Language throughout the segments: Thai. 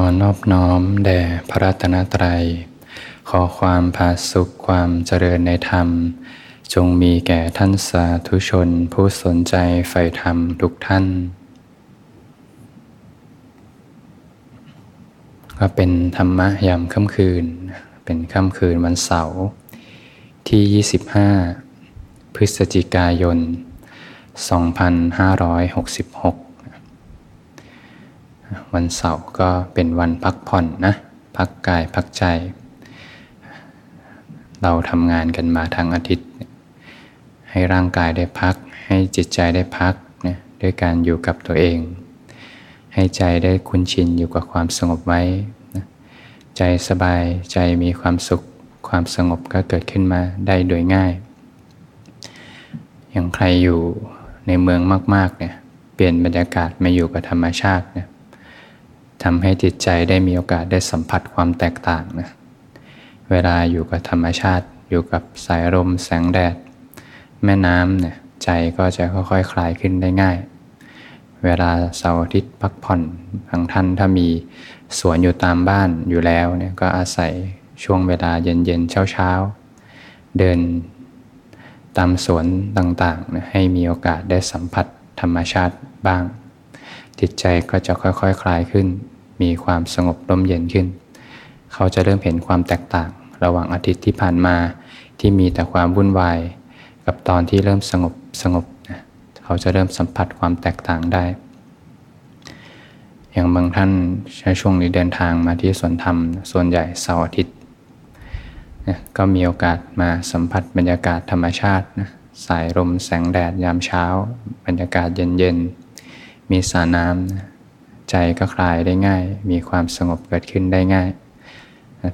อนอบน้อมแด่พระรัตนตรัย ขอความผาสุขความเจริญในธรรม จงมีแก่ท่านสาธุชนผู้สนใจใฝ่ธรรมทุกท่าน ก็เป็นธรรมะยามค่ำคืน เป็นค่ำคืนวันเสาร์ที่ 25 พฤศจิกายน 2566 วันเสาร์ก็เป็นวันพักผ่อนนะ พักกายพักใจ เราทำงานกันมาทั้งอาทิตย์ ให้ร่างกายได้พัก ให้จิตใจได้พักนะด้วยการอยู่กับตัวเอง ให้ใจได้คุ้นชินอยู่กับความสงบไว้นะใจสบายใจมีความสุข ความสงบก็เกิดขึ้นมาได้โดยง่าย อย่างใครอยู่ในเมืองมากๆเนี่ยเปลี่ยนบรรยากาศมาอยู่กับธรรมชาติเนี่ย ทำให้จิตใจได้มีโอกาสได้สัมผัสความแตกต่างนะเวลาอยู่กับธรรมชาติ อยู่กับสายลมแสงแดด แม่น้ำเนี่ยใจก็จะค่อยๆคคลายขึ้นได้ง่าย เวลาเสาร์อาทิตย์พักผ่อนบางท่านถ้ามีสวนอยู่ตามบ้านอยู่แล้วเนี่ยก็อาศัยช่วงเวลาเย็นๆเช้าๆ เดินตามสวนต่างๆนะให้มีโอกาสได้สัมผัสธรรมชาติบ้าง จิตใจก็จะค่อยๆคคลายขึ้น มีความสงบร่มเย็นขึ้น เขาจะเริ่มเห็นความแตกต่าง ระหว่างอาทิตย์ที่ผ่านมาที่มีแต่ความวุ่นวาย กับตอนที่เริ่มสงบสงบนะเขาจะเริ่มสัมผัสความแตกต่างได้ อย่างบางท่านใช้ช่วงนี้เดินทางมาที่สวนธรรม ส่วนใหญ่เสาร์อาทิตย์นะก็มีโอกาสมาสัมผัสบรรยากาศธรรมชาตินะสายลมแสงแดดยามเช้า บรรยากาศเย็นๆมีสระน้ำนะ ใจก็คลายได้ง่าย มีความสงบเกิดขึ้นได้ง่าย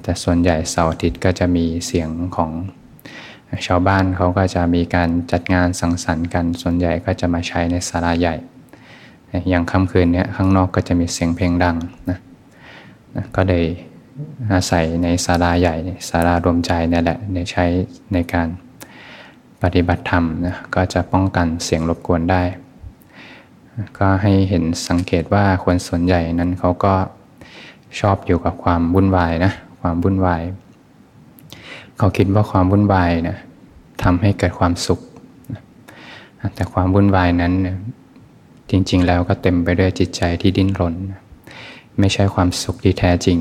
แต่ส่วนใหญ่เสาร์อาทิตย์ก็จะมีเสียงของชาวบ้านเขาก็จะมีการจัดงานสังสรรค์กัน ส่วนใหญ่ก็จะมาใช้ในศาลาใหญ่ อย่างค่ำคืนนี้ข้างนอกก็จะมีเสียงเพลงดังนะก็เลยอาศัยในศาลาใหญ่ศาลารวมใจนี่แหละในใช้ในการปฏิบัติธรรมนะก็จะป้องกันเสียงรบกวนได้ ก็ให้เห็นสังเกตว่าคนส่วนใหญ่นั้นเขาก็ชอบอยู่กับความวุ่นวายนะความวุ่นวายเขาคิดว่าความวุ่นวายนะทำให้เกิดความสุข แต่ความวุ่นวายนั้นจริง ๆ แล้วก็เต็มไปด้วยจิตใจที่ดิ้นรน ไม่ใช่ความสุขที่แท้จริง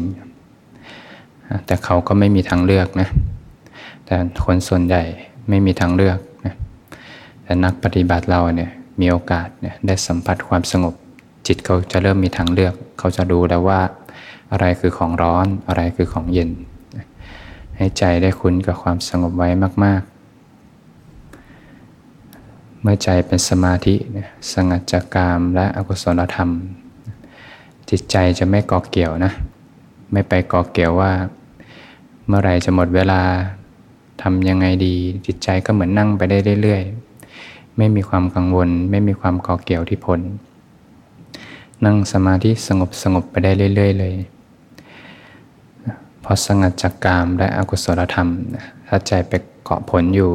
แต่เขาก็ไม่มีทางเลือกนะแต่คนส่วนใหญ่ไม่มีทางเลือกนะแต่นักปฏิบัติเราเนี่ย มีโอกาสเนี่ยได้สัมผัสความสงบ จิตเขาจะเริ่มมีทางเลือก เขาจะดูแล้วว่า อะไรคือของร้อนอะไรคือของเย็น ให้ใจได้คุ้นกับความสงบไว้มาก ๆ เมื่อใจเป็นสมาธิสงัดจากกามและอกุศลธรรม จิตใจจะไม่ก่อเกี่ยวนะ ไม่ไปก่อเกี่ยวว่า เมื่อไรจะหมดเวลาทำยังไงดี จิตใจก็เหมือนนั่งไปได้เรื่อยๆ ไม่มีความกังวล ไม่มีความก่อเกี่ยวที่ผล นั่งสมาธิสงบสงบไปได้เรื่อย ๆ เลยพอสงัดจากกามและอกุศลธรรมถ้าใจไปเกาะผลอยู่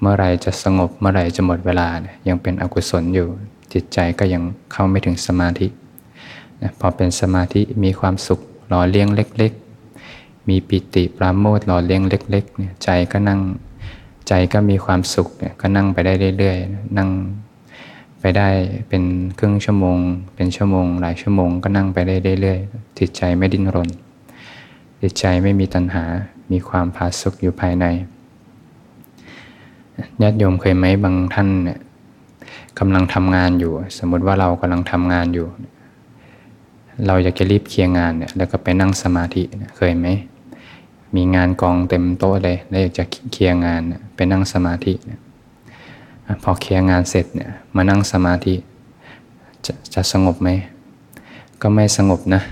เมื่อไรจะสงบเมื่อไรจะหมดเวลายังเป็นอกุศลอยู่ จิตใจก็ยังเข้าไม่ถึงสมาธิพอเป็นสมาธิมีความสุขหล่อเลี้ยงเล็ก ๆ มีปิติปราโมทหล่อเลี้ยงเล็กๆใจก็นั่ง ใจก็มีความสุขก็นั่งไปได้เรื่อยๆ นั่งไปได้เป็นครึ่งชั่วโมง เป็นชั่วโมง หลายชั่วโมงก็นั่งไปได้เรื่อยๆจิตใจไม่ดิ้นรน จิตใจไม่มีตัณหา มีความผาสุกอยู่ภายในญาติโยมเคยไหมบางท่านเนี่ยกำลังทำงานอยู่ สมมติว่าเรากำลังทำงานอยู่ เราอยากจะรีบเคลียร์งานเนี่ยแล้วก็ไปนั่งสมาธิเคยไหม มีงานกองเต็มโต๊ะเลยแล้วอยากจะเคลียร์งานไปนั่งสมาธิพอเคลียร์งานเสร็จเนี่ยมานั่งสมาธิจะจะสงบไหมก็ไม่สงบนะ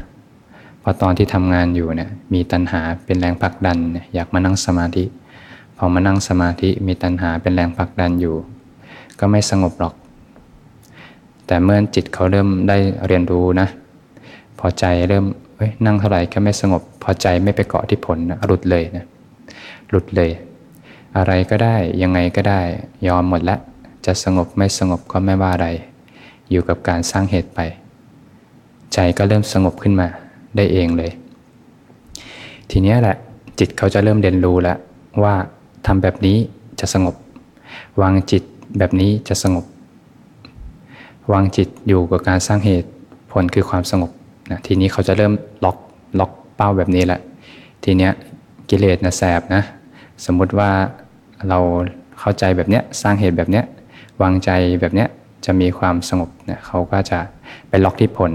พราะตอนที่ทำงานอยู่เนี่ยมีตัณหาเป็นแรงผลักดันอยากมานั่งสมาธิ พอมานั่งสมาธิมีตัณหาเป็นแรงผลักดันอยู่ ก็ไม่สงบหรอก แต่เมื่อจิตเขาเริ่มได้เรียนรู้นะ พอใจเริ่ม เฮ้ยนั่งเท่าไหร่ก็ไม่สงบ พอใจไม่ไปเกาะที่ผลนะหลุดเลยนะหลุดเลย อะไรก็ได้ยังไงก็ได้ยอมหมดละจะสงบไม่สงบก็ไม่ว่าอะไร อยู่กับการสร้างเหตุไป ใจก็เริ่มสงบขึ้นมาได้เองเลย ทีนี้แหละ จิตเขาจะเริ่มเรียนรู้แล้วว่าทำแบบนี้จะสงบ วางจิตแบบนี้จะสงบ วางจิตอยู่กับการสร้างเหตุผลคือความสงบ นะทีนี้เขาจะเริ่มล็อกล็อกเป้าแบบนี้แหละ ทีเนี้ยกิเลสนะแสบนะสมมุติว่าเราเข้าใจแบบเนี้ยสร้างเหตุแบบเนี้ยวางใจแบบเนี้ยจะมีความสงบเนี่ยเขาก็จะไปล็อกที่ผล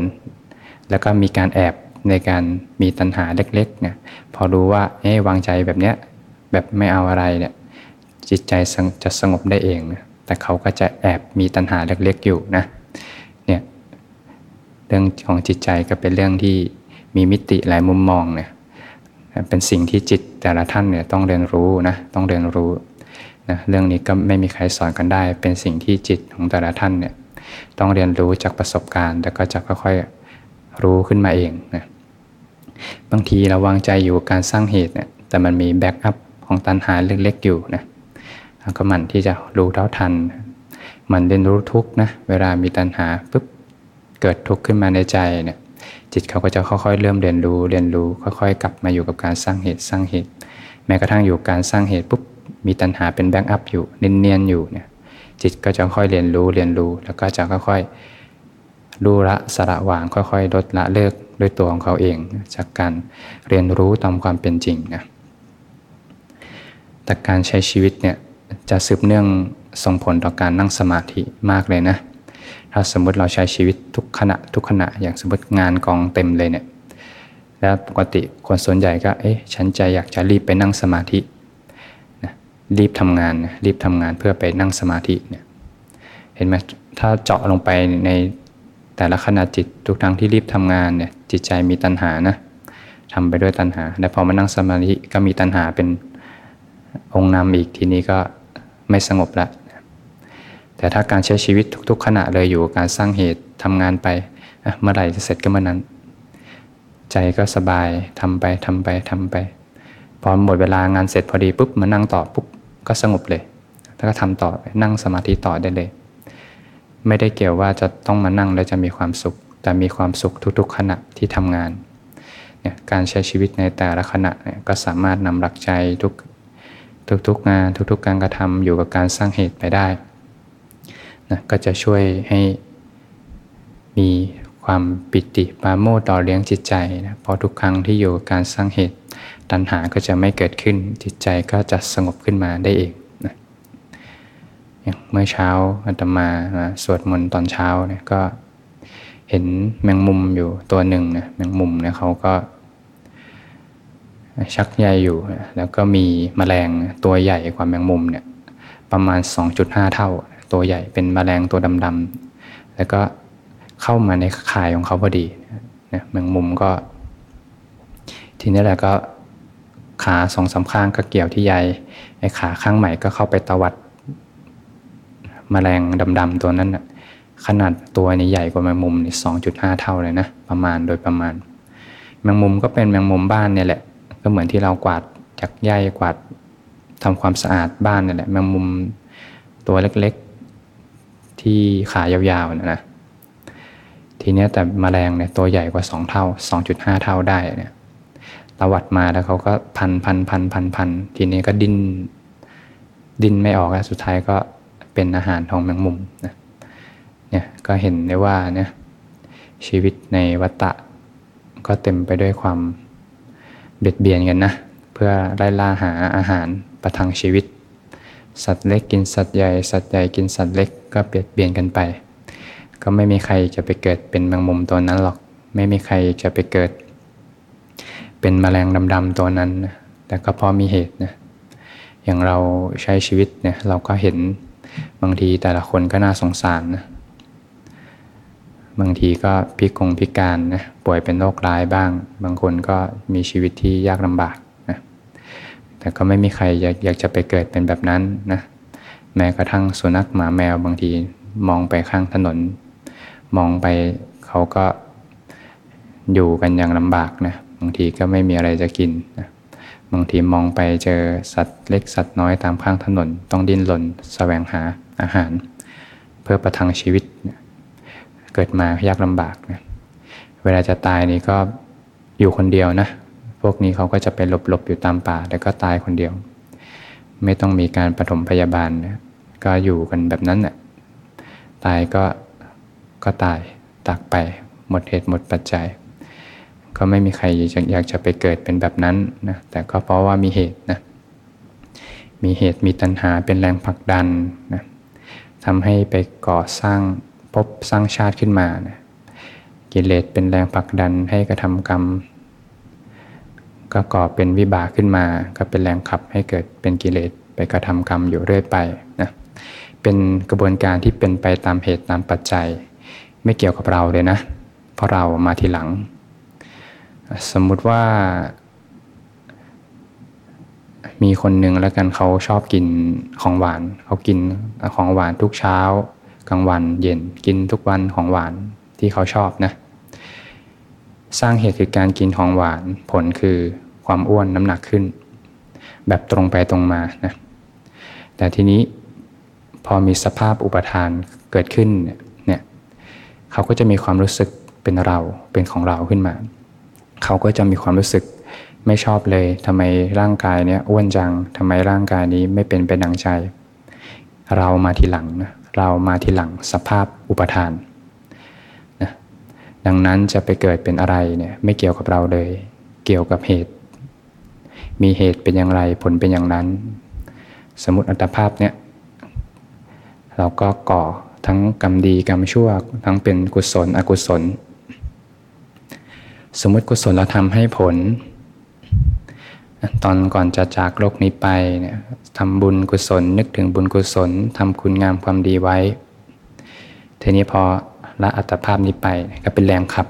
แล้วก็มีการแอบในการมีตัณหาเล็กๆเนี่ยพอรู้ว่าเอ๊วางใจแบบเนี้ยแบบไม่เอาอะไรเนี่ยจิตใจจะสงบได้เองนะแต่เขาก็จะแอบมีตัณหาเล็กๆอยู่นะ รื่องของจิตใจก็เป็นเรื่องที่มีมิติหลายมุมมองเนี่ยเป็นสิ่งที่จิตแต่ละท่านเนี่ยต้องเรียนรู้นะต้องเรียนรู้นะเรื่องนี้ก็ไม่มีใครสอนกันได้ เป็นสิ่งที่จิตของแต่ละท่านเนี่ยต้องเรียนรู้จากประสบการณ์แต่ก็จะค่อยๆรู้ขึ้นมาเองนะบางทีเราวางใจอยู่การสร้างเหตุเนี่ยแต่มันมีแบ็กอัพของตัณหาเล็กๆอยู่นะก็มันที่จะรู้เท่าทัน มันเรียนรู้ทุกนะเวลามีตัณหาปุ๊บ เกิดทุกข์ขึ้นมาในใจเนี่ยจิตเขาก็จะค่อยๆ เริ่มเรียนรู้เรียนรู้ ค่อยๆ กลับมาอยู่กับการสร้างเหตุสร้างเหตุ แม้กระทั่งอยู่การสร้างเหตุปุ๊บมีตัณหาเป็น backup อยู่เนียนๆอยู่เนี่ยจิตก็จะค่อยเรียนรู้เรียนรู้ แล้วก็จะค่อยๆรู้ละสละวางค่อยๆ ลดละเลิกด้วยตัวของเขาเอง จากการเรียนรู้ตามความเป็นจริงนะแต่การใช้ชีวิตเนี่ยจะสืบเนื่องส่งผลต่อการนั่งสมาธิมากเลยนะ ถ้าสมมติเราใช้ชีวิตทุกขณะทุกขณะอย่างสมมติงานกองเต็มเลยเนี่ยแล้วปกติคนส่วนใหญ่ก็เอ๊ะฉันใจอยากจะรีบไปนั่งสมาธินะรีบทำงานรีบทำงานเพื่อไปนั่งสมาธิเนี่ยเห็นไหมถ้าเจาะลงไปในแต่ละขณะจิตทุกครั้งที่รีบทำงานเนี่ยจิตใจมีตัณหานะทำไปด้วยตัณหาแต่พอมานั่งสมาธิก็มีตัณหาเป็นองค์นำอีกทีนี้ก็ไม่สงบละ แต่ถ้าการใช้ชีวิตทุก ๆ ขณะเลยอยู่การสร้างเหตุทำงานไปเมื่อไหร่จะเสร็จก็เมื่อนั้น ใจก็สบายทำไปทำไปทำไป พอหมดเวลางานเสร็จพอดีปุ๊บมานั่งต่อปุ๊บก็สงบเลย แล้วก็ทำต่อนั่งสมาธิต่อได้เลย ไม่ได้เกี่ยวว่าจะต้องมานั่งแล้วจะมีความสุข แต่มีความสุขทุก ๆ ขณะที่ทำงานเนี่ยการใช้ชีวิตในแต่ละขณะเนี่ยก็สามารถนำหลักใจทุกทุกๆงานทุกๆการกระทำอยู่กับการสร้างเหตุไปได้ นะก็จะช่วยให้มีความปิติปาโมต่อเลี้ยงจิตใจนะพอทุกครั้งที่อยู่กับการสร้างเหตุ ตัณหาก็จะไม่เกิดขึ้นจิตใจก็จะสงบขึ้นมาได้เองนะอย่างเมื่อเช้าอาตมาสวดมนต์ตอนเช้าเนี่ยก็เห็นแมงมุมอยู่ตัวหนึ่งนะแมงมุมเนี่ยเขาก็ ชักใยอยู่ แล้วก็มีแมลงตัวใหญ่กว่าแมงมุมเนี่ยประมาณ 2.5 เท่า ตัวใหญ่เป็นแมลงตัวดำๆแล้วก็เข้ามาในข่ายของเขาพอดีนะแมงมุมก็ ทีนี้แหละก็ขาสองสาข้างก็เกี่ยวที่ใยไอ้ขาข้างใหม่ก็เข้าไปตวัดมแมลงดำๆตัวนั้นนะขนาดตัวนี้ใหญ่กว่าแมงมุมนี่สองจุดห้าเท่าเลยนะประมาณโดยประมาณ แมงมุมก็เป็นแมงมุมบ้านเนี่ยแหละ ก็เหมือนที่เรากวาดจากใยกวาดทำความสะอาดบ้านนี่แหละแมงมุมตัวเล็ก ที่ขายาวๆนะนะทีเนี้ยแต่มแมลงเนี่ยตัวใหญ่กว่า 2 เท่า 2.5 เท่าได้เนี่ยตวัดมาแล้วเขาก็พันพันพันพันพันทีนี้ก็ดิ้นดิ้นไม่ออกแล้วสุดท้ายก็เป็นอาหารของแมงมุมนะเนี่ยก็เห็นได้ว่าเนี่ยชีวิตในวัฏฏะก็เต็มไปด้วยความเบียดเบียนกันนะ เพื่อไล่ล่าหาอาหารประทังชีวิต สัตว์เล็กกินสัตว์ใหญ่ สัตว์ใหญ่กินสัตว์เล็กก็เบียดเบียนกันไป ก็ไม่มีใครจะไปเกิดเป็นแมงมุมตัวนั้นหรอก ไม่มีใครจะไปเกิด เป็นแมลงดำๆตัวนั้นนะแต่ก็พอมีเหตุนะอย่างเราใช้ชีวิตเนี่ยเราก็เห็นบางทีแต่ละคนก็น่าสงสารนะบางทีก็พิกงพิการนะป่วยเป็นโรคร้ายบ้าง บางคนก็มีชีวิตที่ยากลำบาก แต่ก็ไม่มีใครอยากอยากจะไปเกิดเป็นแบบนั้นนะแม้กระทั่งสุนัขหมาแมวบางทีมองไปข้างถนน มองไปเขาก็อยู่กันอย่างลำบากนะบางทีก็ไม่มีอะไรจะกินนะบางทีมองไปเจอสัตว์เล็กสัตว์น้อยตามข้างถนน ต้องดิ้นรนแสวงหาอาหาร เพื่อประทังชีวิตนะเกิดมายากลำบากนะเวลาจะตายนี่ก็อยู่คนเดียวนะ พวกนี้เขาก็จะไปหลบๆอยู่ตามป่าแล้วก็ตายคนเดียว ไม่ต้องมีการปฐมพยาบาลนะก็อยู่กันแบบนั้นแหละตายก็ก็ตายตักไปหมดเหตุหมดปัจจัย ก็ไม่มีใครอยากจะไปเกิดเป็นแบบนั้นนะแต่ก็เพราะว่ามีเหตุนะมีเหตุมีตัณหาเป็นแรงผลักดันนะทำให้ไปก่อสร้างพบสร้างชาติขึ้นมานะกิเลสเป็นแรงผลักดันให้กระทำกรรม ก็ก่อเป็นวิบากขึ้นมา ก็เป็นแรงขับให้เกิดเป็นกิเลสไปกระทำกรรมอยู่เรื่อยไปนะเป็นกระบวนการที่เป็นไปตามเหตุตามปัจจัย ไม่เกี่ยวกับเราเลยนะ เพราะเรามาทีหลัง สมมุติว่า มีคนหนึ่งแล้วกันเขาชอบกินของหวาน เขากินของหวานทุกเช้ากลางวันเย็นกินทุกวันของหวานที่เขาชอบนะ สร้างเหตุคือการกินของหวานผลคือ ความอ้วนน้ำหนักขึ้น แบบตรงไปตรงมานะแต่ทีนี้พอมีสภาพอุปทานเกิดขึ้นเนี่ยเขาก็จะมีความรู้สึกเป็นเราเป็นของเราขึ้นมา เขาก็จะมีความรู้สึกไม่ชอบเลยทำไมร่างกายเนี้ยอ้วนจังทำไมร่างกายนี้ไม่เป็นไปดังใจ เรามาทีหลังนะเรามาทีหลังสภาพอุปทานนะดังนั้นจะไปเกิดเป็นอะไรเนี่ยไม่เกี่ยวกับเราเลย เกี่ยวกับเหตุ มีเหตุเป็นอย่างไรผลเป็นอย่างนั้น สมมติอัตภาพเนี่ยเราก็ก่อทั้งกรรมดีกรรมชั่ว ทั้งเป็นกุศลอกุศล สมมติกุศลเราทำให้ผล ตอนก่อนจะจากโลกนี้ไปเนี่ยทำบุญกุศลนึกถึงบุญกุศลทำคุณงามความดีไว้ ทีนี้พอละอัตภาพนี้ไปก็เป็นแรงขับ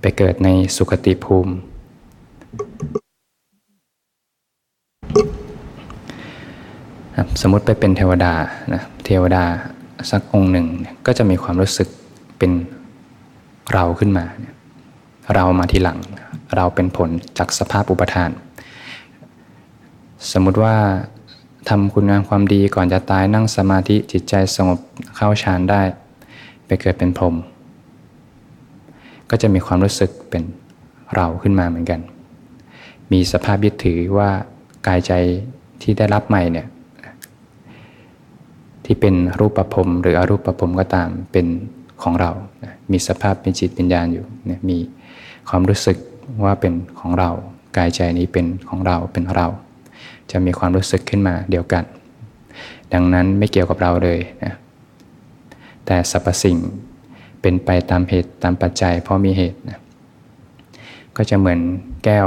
ไปเกิดในสุคติภูมิ สมมติไปเป็นเทวดานะเทวดาสักองค์หนึ่งก็จะมีความรู้สึกเป็นเราขึ้นมา เรามาทีหลัง เราเป็นผลจากสภาพอุปทาน สมมุติว่าทำคุณงามความดีก่อนจะตายนั่งสมาธิจิตใจสงบเข้าฌานได้ ไปเกิดเป็นพรหมก็จะมีความรู้สึกเป็นเราขึ้นมาเหมือนกัน มีสภาพยึดถือว่า กายใจที่ได้รับใหม่เนี่ยที่เป็นรูปประพรมหรืออรูปประพรมก็ตามเป็นของเรา มีสภาพเป็นจิตวิญญาณอยู่เนี่ยมีความรู้สึกว่าเป็นของเรา กายใจนี้เป็นของเราเป็นเรา จะมีความรู้สึกขึ้นมาเดียวกัน ดังนั้นไม่เกี่ยวกับเราเลยนะแต่สรรพสิ่งเป็นไปตามเหตุตามปัจจัย เพราะมีเหตุนะก็จะเหมือนแก้ว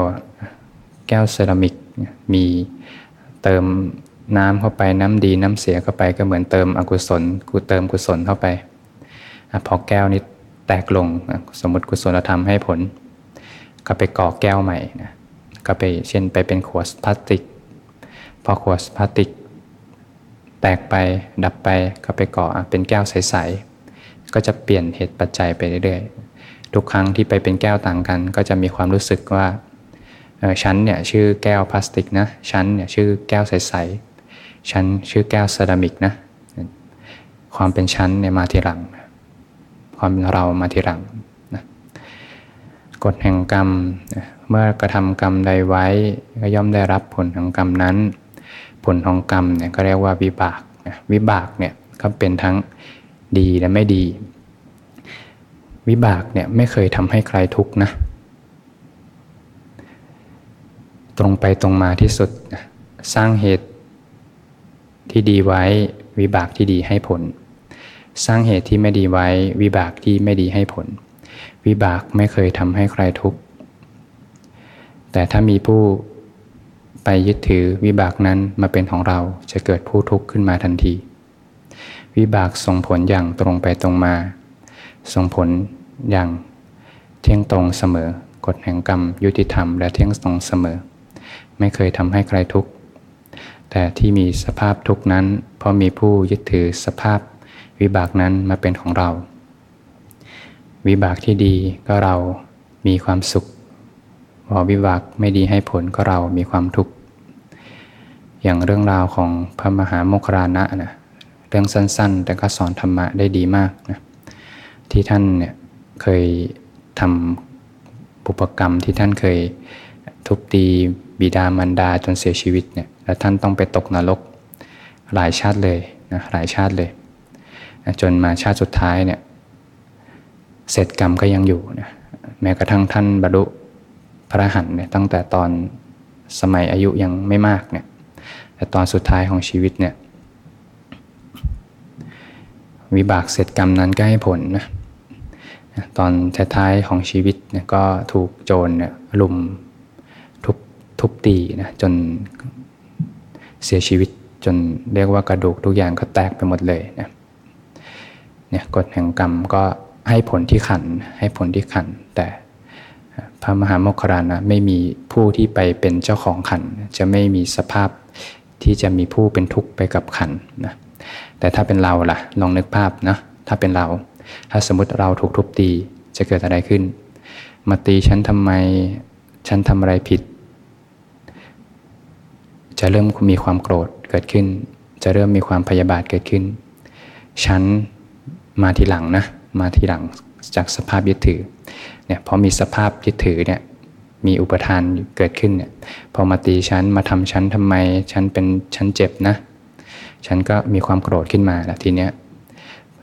แก้วเซรามิก มีเติมน้ำเข้าไปน้ำดีน้ำเสียเข้าไปก็เหมือนเติมอกุศลกูเติมกุศลเข้าไปพอแก้วนี้แตกลงสมมติกุศลธรรมให้ผล ก็ไปก่อแก้วใหม่นะก็ไปเช่นไปเป็นขวดพลาสติก พอขวดพลาสติก แตกไปดับไปก็ไปก่อเป็นแก้วใสๆก็จะเปลี่ยนเหตุปัจจัยไปเรื่อยๆทุกครั้งที่ไปเป็นแก้วต่างกัน ก็จะมีความรู้สึกว่า ชั้นเนี่ยชื่อแก้วพลาสติกนะชั้นเนี่ยชื่อแก้วใสๆชั้นชื่อแก้วเซรามิกนะความเป็นชั้นเนี่ยมาทีหลัง ความเป็นเรามาทีหลังนะกฎแห่งกรรม เมื่อกระทำกรรมใดไว้ก็ย่อมได้รับผลของกรรมนั้น ผลของกรรมเนี่ยก็เรียกว่าวิบากวิบากเนี่ยก็เป็นทั้งดีและไม่ดี วิบากเนี่ยไม่เคยทำให้ใครทุกข์นะ ตรงไปตรงมาที่สุด สร้างเหตุที่ดีไว้วิบากที่ดีให้ผล สร้างเหตุที่ไม่ดีไว้วิบากที่ไม่ดีให้ผล วิบากไม่เคยทำให้ใครทุกข์แต่ถ้ามีผู้ไปยึดถือวิบากนั้นมาเป็นของเราจะเกิดผู้ทุกข์ขึ้นมาทันที วิบากส่งผลอย่างตรงไปตรงมา ส่งผลอย่างเที่ยงตรงเสมอ กฎแห่งกรรมยุติธรรมและเที่ยงตรงเสมอ ไม่เคยทำให้ใครทุกข์ แต่ที่มีสภาพทุกข์นั้น เพราะมีผู้ยึดถือสภาพวิบากนั้นมาเป็นของเรา วิบากที่ดีก็เรามีความสุขพอวิบากไม่ดีให้ผลก็เรามีความทุกข์ อย่างเรื่องราวของพระมหาโมครานะนะเรื่องสั้นๆ แต่ก็สอนธรรมะได้ดีมากนะที่ท่านเนี่ยเคยทำปุปกรรมที่ท่านเคยทุบตี บิดามารดาจนเสียชีวิตเนี่ยแล้วท่านต้องไปตกนรกหลายชาติเลยนะหลายชาติเลยนะจนมาชาติสุดท้ายเนี่ยเศษกรรมก็ยังอยู่นะแม้กระทั่งท่านบรรลุพระหันเนี่ยตั้งแต่ตอนสมัยอายุยังไม่มากเนี่ยแต่ตอนสุดท้ายของชีวิตเนี่ยวิบากเศษกรรมนั้นก็ให้ผลนะตอนท้ายๆของชีวิตเนี่ยก็ถูกโจรเนี่ยลุม ทุบตีนะจนเสียชีวิตจนเรียกว่ากระดูกทุกอย่างก็แตกไปหมดเลยนะเนี่ยกฎแห่งกรรมก็ให้ผลที่ขันให้ผลที่ขัน แต่พระมหาโมคคานะไม่มีผู้ที่ไปเป็นเจ้าของขัน จะไม่มีสภาพที่จะมีผู้เป็นทุกข์ไปกับขันนะแต่ถ้าเป็นเราล่ะลองนึกภาพนะถ้าเป็นเรา ถ้าสมมติเราถูกทุบตีจะเกิดอะไรขึ้น มาตีฉันทำไมฉันทำอะไรผิด จะเริ่มมีความโกรธเกิดขึ้น จะเริ่มมีความพยาบาทเกิดขึ้น ฉันมาทีหลังนะ มาทีหลังจากสภาพยึดถือเนี่ยพอมีสภาพยึดถือเนี่ยมีอุปทานเกิดขึ้นเนี่ยพอมาตีฉันมาทำฉันทำไม ฉันเป็นฉันเจ็บนะ ฉันก็มีความโกรธขึ้นมาแล้วทีเนี้ย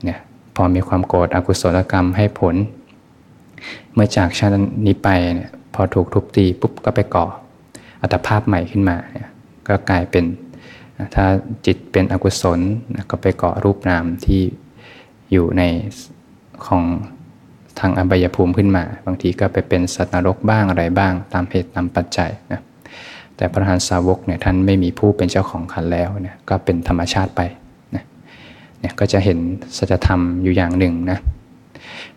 เนี่ยพอมีความโกรธอกุศลกรรมให้ผล เมื่อจากชาตินี้ไปเนี่ยพอถูกทุบตีปุ๊บก็ไปก่ออัตภาพใหม่ขึ้นมาเนี่ย ก็กลายเป็นถ้าจิตเป็นอกุศลก็ไปเกาะรูปนามที่อยู่ในของทางอบายภูมิขึ้นมา บางทีก็ไปเป็นสัตว์นรกบ้างอะไรบ้าง ตามเหตุตามปัจจัยนะแต่พระหันสาวกเนี่ยท่านไม่มีผู้เป็นเจ้าของขันแล้วเนี่ยก็เป็นธรรมชาติไปนะเนี่ยก็จะเห็นสัจธรรมอยู่อย่างหนึ่งนะ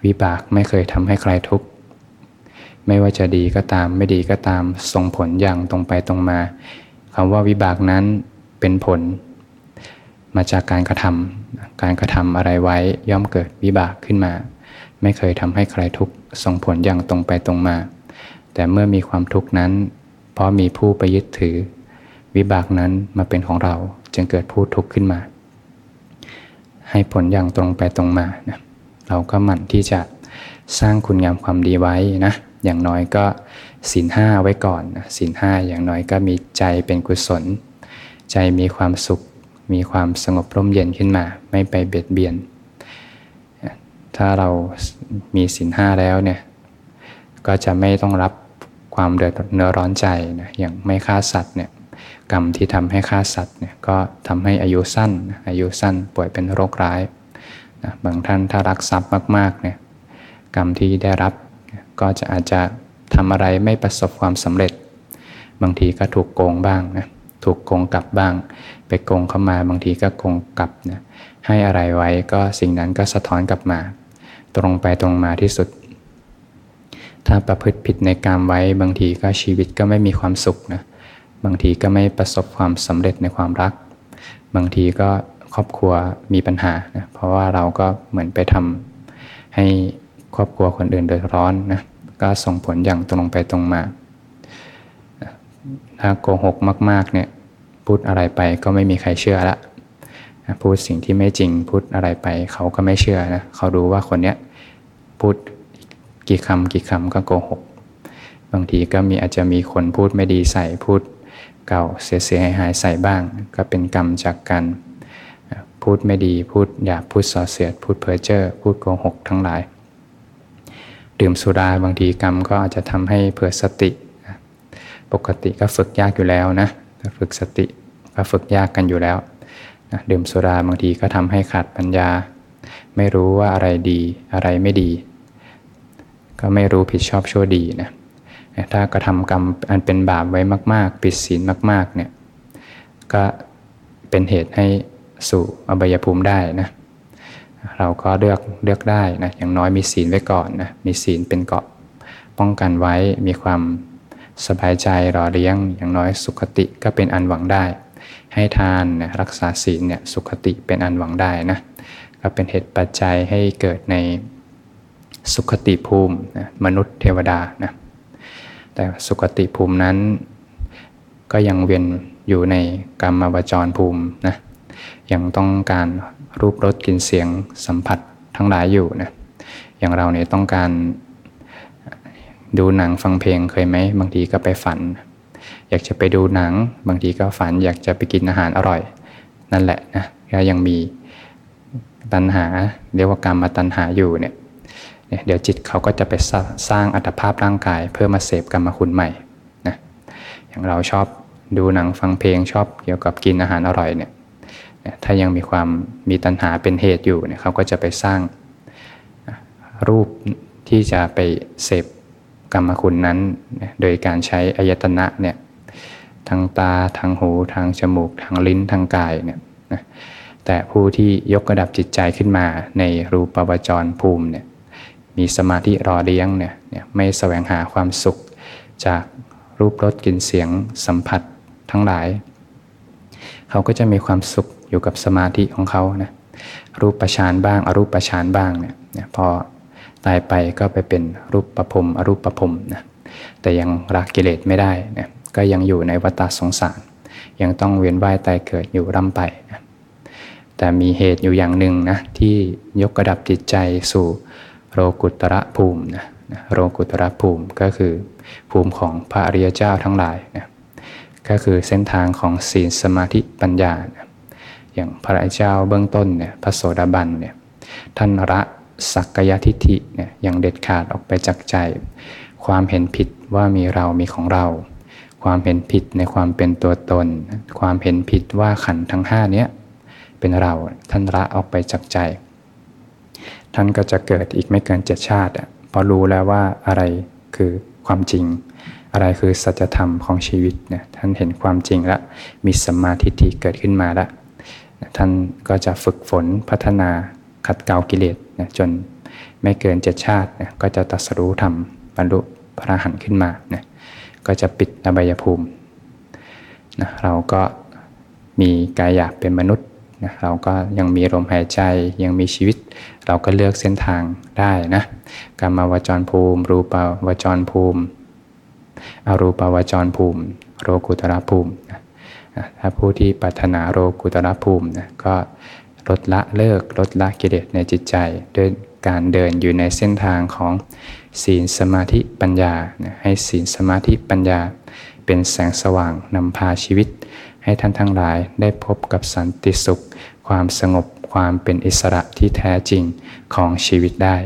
วิบากไม่เคยทำให้ใครทุกข์ไม่ว่าจะดีก็ตามไม่ดีก็ตามส่งผลอย่างตรงไปตรงมา คำว่าวิบากนั้นเป็นผล มาจากการกระทำการกระทำอะไรไว้ย่อมเกิดวิบากขึ้นมา ไม่เคยทำให้ใครทุกข์ส่งผลอย่างตรงไปตรงมา แต่เมื่อมีความทุกข์นั้น เพราะมีผู้ไปยึดถือ วิบากนั้นมาเป็นของเราจึงเกิดผู้ทุกข์ขึ้นมา ให้ผลอย่างตรงไปตรงมานะเราก็หมั่นที่จะสร้างคุณงามความดีไว้นะ อย่างน้อยก็ ศีลห้าไว้ก่อนศีลห้าอย่างน้อยก็มีใจเป็นกุศล ใจมีความสุข มีความสงบร่มเย็นขึ้นมา ไม่ไปเบียดเบียน ถ้าเรามีศีลห้าแล้วเนี่ยก็จะไม่ต้องรับความเดือดเนื้อร้อนใจนะอย่างไม่ฆ่าสัตว์เนี่ยกรรมที่ทำให้ฆ่าสัตว์เนี่ยก็ทำให้อายุสั้น อายุสั้นป่วยเป็นโรคร้ายนะบางท่านถ้ารักทรัพย์มากๆเนี่ยกรรมที่ได้รับก็จะอาจจะ ทำอะไรไม่ประสบความสำเร็จ บางทีก็ถูกโกงบ้างนะถูกโกงกลับบ้าง ไปโกงเข้ามาบางทีก็โกงกลับนะให้อะไรไว้ก็สิ่งนั้นก็สะท้อนกลับมา ตรงไปตรงมาที่สุด ถ้าประพฤติผิดในกรรมไว้บางทีก็ชีวิตก็ไม่มีความสุขนะบางทีก็ไม่ประสบความสำเร็จในความรัก บางทีก็ครอบครัวมีปัญหานะเพราะว่าเราก็เหมือนไปทำให้ครอบครัวคนอื่นเดือดร้อนนะ ก็ส่งผลอย่างตรงไปตรงมาถ้าโกหกมาก ๆ เนี่ยพูดอะไรไปก็ไม่มีใครเชื่อละพูดสิ่งที่ไม่จริงพูดอะไรไป เขาก็ไม่เชื่อนะเขารู้ว่าคนเนี้ยพูดกี่คำกี่คำก็โกหก บางทีก็มีอาจจะมีคนพูดไม่ดีใส่พูดเก่าเสียเสียหายใส่บ้าง ก็เป็นกรรมจากการพูดไม่ดีพูดหยาบพูดส่อเสียด พูดเพ้อเจ้อพูดโกหกทั้งหลาย ดื่มสุราบางทีกรรมก็อาจจะทำให้เผื่อสติ ปกติก็ฝึกยากอยู่แล้วนะฝึกสติก็ฝึกยากกันอยู่แล้วนะดื่มสุราบางทีก็ทำให้ขาดปัญญา ไม่รู้ว่าอะไรดีอะไรไม่ดี ก็ไม่รู้ผิดชอบชั่วดีนะถ้ากระทำกรรมอันเป็นบาปไว้มากๆปิดศีลมาก ๆเนี่ยก็เป็นเหตุให้สู่อบายภูมิได้นะ เราก็เลือกเลือกได้นะอย่างน้อยมีศีลไว้ก่อนนะมีศีลเป็นเกาะป้องกันไว้มีความสบายใจรอเลี้ยง อย่างน้อยสุขติก็เป็นอันหวังได้ ให้ทานนะรักษาศีลเนี่ยสุขติเป็นอันหวังได้นะก็เป็นเหตุปัจจัยให้เกิดในสุขติภูมินะมนุษย์เทวดานะแต่สุขติภูมินั้น ก็ยังเวียนอยู่ในกรรมวจรภูมินะ ยังต้องการรูปรสกลิ่นเสียงสัมผัสทั้งหลายอยู่นะอย่างเราเนี่ยต้องการดูหนังฟังเพลงเคยไหมบางทีก็ไปฝัน อยากจะไปดูหนัง บางทีก็ฝัน อยากจะไปกินอาหารอร่อย นั่นแหละนะก็ยังมีตัณหาเรียกว่ากรรมมาตัณหาอยู่เนี่ยเดี๋ยวจิตเขาก็จะไปสร้างอัตภาพร่างกาย เพื่อมาเสพกรรมคุณใหม่นะอย่างเราชอบดูหนังฟังเพลงชอบเกี่ยวกับกินอาหารอร่อยเนี่ย ถ้ายังมีความมีตัณหาเป็นเหตุอยู่เนี่ยเขาก็จะไปสร้างรูปที่จะไปเสพกรรมคุณนั้น โดยการใช้อายตนะเนี่ยทางตาทางหูทางจมูก ทางลิ้นทางกายเนี่ยแต่ผู้ที่ยกระดับจิตใจขึ้นมาในรูปปวจรภูมิเนี่ยมีสมาธิรอเลี้ยงเนี่ยไม่แสวงหาความสุข จากรูปรสกลิ่นเสียงสัมผัสทั้งหลาย เขาก็จะมีความสุข อยู่กับสมาธิของเขานะรูปประชานบ้าง อรูปประชานบ้างเนี่ยพอตายไปก็ไปเป็นรูปประพรมอรูปประพรมนะแต่ยังรักกิเลสไม่ได้นะก็ยังอยู่ในวัฏสงสาร ยังต้องเวียนว่ายตายเกิดอยู่ร่ำไปนะแต่มีเหตุอยู่อย่างหนึ่งนะที่ยกระดับจิตใจสู่โรกุตระภูมินะโรกุตระภูมิก็คือภูมิของพระอริยเจ้าทั้งหลายนะก็คือเส้นทางของศีลสมาธิปัญญานะ อย่างพระเจ้าเบื้องต้นเนี่ยพระโสดาบันเนี่ยท่านละสักกายทิฏฐิเนี่ยอย่างเด็ดขาดออกไปจากใจ ความเห็นผิดว่ามีเรามีของเรา ความเห็นผิดในความเป็นตัวตน ความเห็นผิดว่าขันทั้งห้านี้เป็นเราท่านละออกไปจากใจ ท่านก็จะเกิดอีกไม่เกินเจ็ดชาติพอรู้แล้วว่าอะไรคือความจริง อะไรคือสัจธรรมของชีวิตเนี่ยท่านเห็นความจริงแล้วมีสัมมาธิที่เกิดขึ้นมาแล้ว ท่านก็จะฝึกฝนพัฒนาขัดเกลากิเลสนะจนไม่เกินเจ็ดชาตินะก็จะตัสรู้ธรรมบรรลุพระหันขึ้นมานะก็จะปิดอบายภูมินะเราก็มีกายหยาบเป็นมนุษย์นะเราก็ยังมีลมหายใจยังมีชีวิต เราก็เลือกเส้นทางได้นะกรรมวจรภูมิ รูปวจรภูมิ อรูปวจรภูมิ โรกุตระภูมินะ ถ้าผู้ที่ปรารถนาโรกุตระภูมินะก็ลดละเลิกลดละกิเลสในจิตใจด้วยการเดินอยู่ในเส้นทางของศีลสมาธิปัญญา ให้ศีลสมาธิปัญญา เป็นแสงสว่างนำพาชีวิต ให้ท่านทั้งหลายได้พบกับสันติสุข ความสงบความเป็นอิสระที่แท้จริงของชีวิตได้